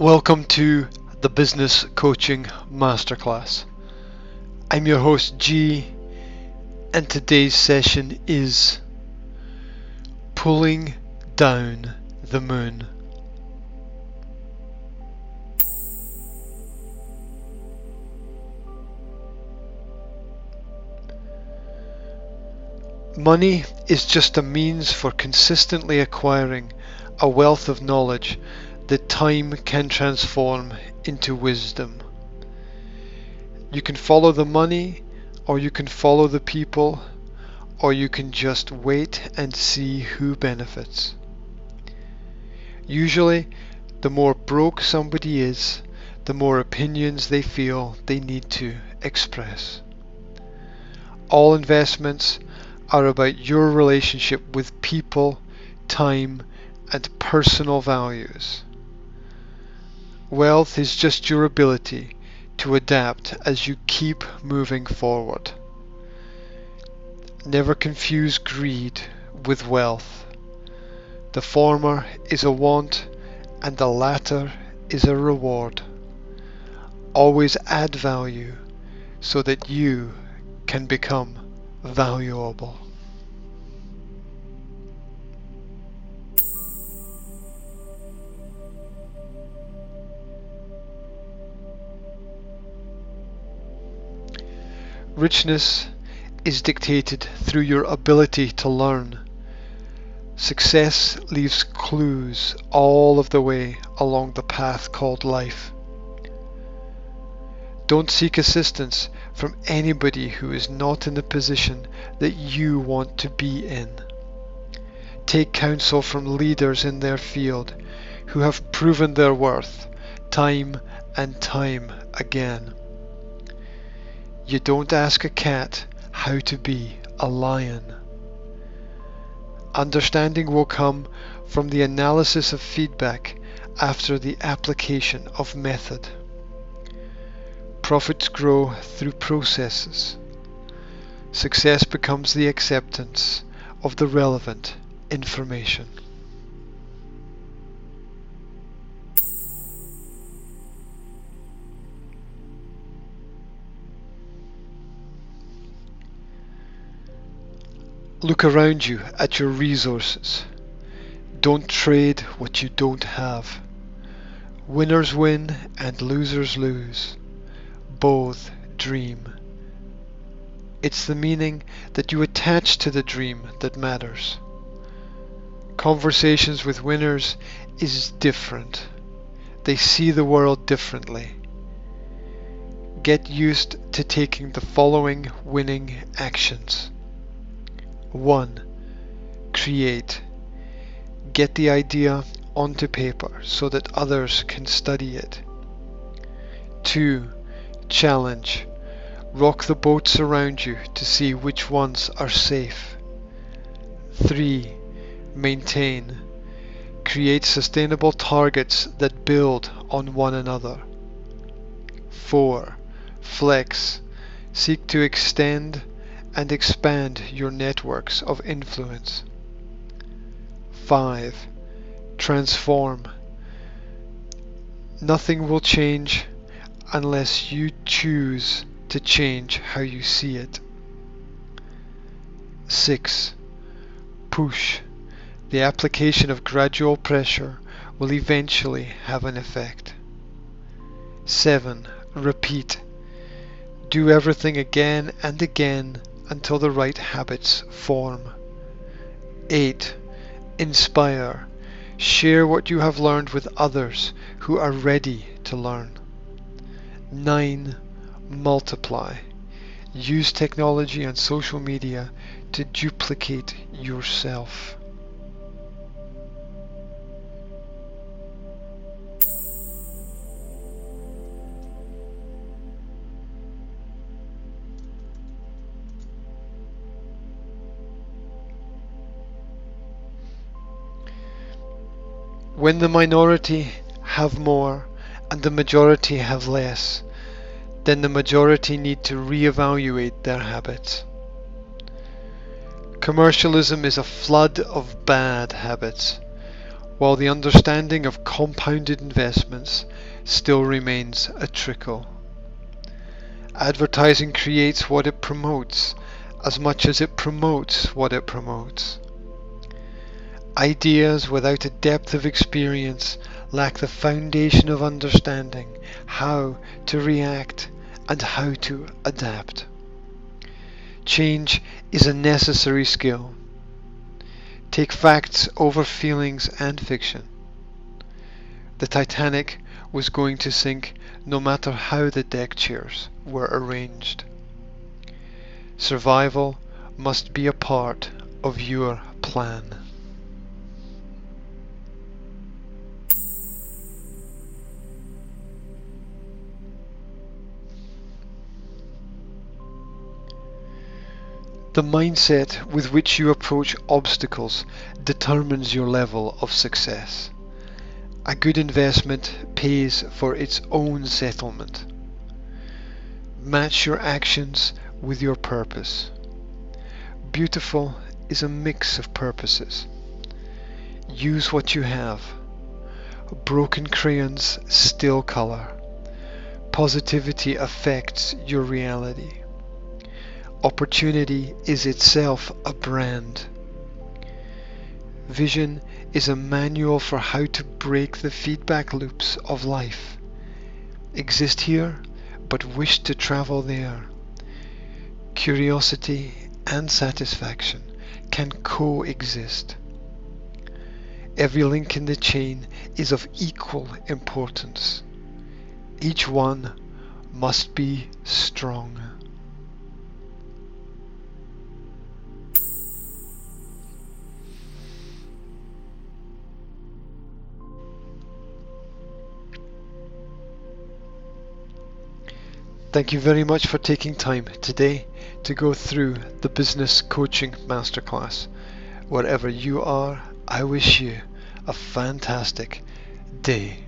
Welcome to the Business Coaching Masterclass. I'm your host G, and today's session is Pulling Down the Moon. Money is just a means for consistently acquiring a wealth of knowledge that time can transform into wisdom. You can follow the money, or you can follow the people, or you can just wait and see who benefits. Usually, the more broke somebody is, the more opinions they feel they need to express. All investments are about your relationship with people, time, and personal values. Wealth is just your ability to adapt as you keep moving forward. Never confuse greed with wealth. The former is a want and the latter is a reward. Always add value so that you can become valuable. Richness is dictated through your ability to learn. Success leaves clues all of the way along the path called life. Don't seek assistance from anybody who is not in the position that you want to be in. Take counsel from leaders in their field who have proven their worth time and time again. You don't ask a cat how to be a lion. Understanding will come from the analysis of feedback after the application of method. Profits grow through processes. Success becomes the acceptance of the relevant information. Look around you at your resources. Don't trade what you don't have. Winners win and losers lose. Both dream. It's the meaning that you attach to the dream that matters. Conversations with winners is different. They see the world differently. Get used to taking the following winning actions. 1. Create. Get the idea onto paper so that others can study it. 2. Challenge. Rock the boats around you to see which ones are safe. 3. Maintain. Create sustainable targets that build on one another. 4. Flex. Seek to extend and expand your networks of influence. 5. Transform. Nothing will change unless you choose to change how you see it. 6. Push. The application of gradual pressure will eventually have an effect. 7. Repeat. Do everything again and again until the right habits form. 8. Inspire. Share what you have learned with others who are ready to learn. 9. Multiply. Use technology and social media to duplicate yourself. When the minority have more and the majority have less, then the majority need to re-evaluate their habits. Commercialism is a flood of bad habits. while the understanding of compounded investments still remains a trickle. Advertising creates what it promotes as much as it promotes what it promotes. Ideas without a depth of experience lack the foundation of understanding how to react and how to adapt. Change is a necessary skill. Take facts over feelings and fiction. The Titanic was going to sink no matter how the deck chairs were arranged. Survival must be a part of your plan. The mindset with which you approach obstacles determines your level of success. A good investment pays for its own settlement. Match your actions with your purpose. Beautiful is a mix of purposes. Use what you have. Broken crayons still color. Positivity affects your reality. Opportunity is itself a brand. Vision is a manual for how to break the feedback loops of life. Exist here, but wish to travel there. Curiosity and satisfaction can coexist. Every link in the chain is of equal importance. Each one must be strong. Thank you very much for taking time today to go through the Business Coaching Masterclass. Wherever you are, I wish you a fantastic day.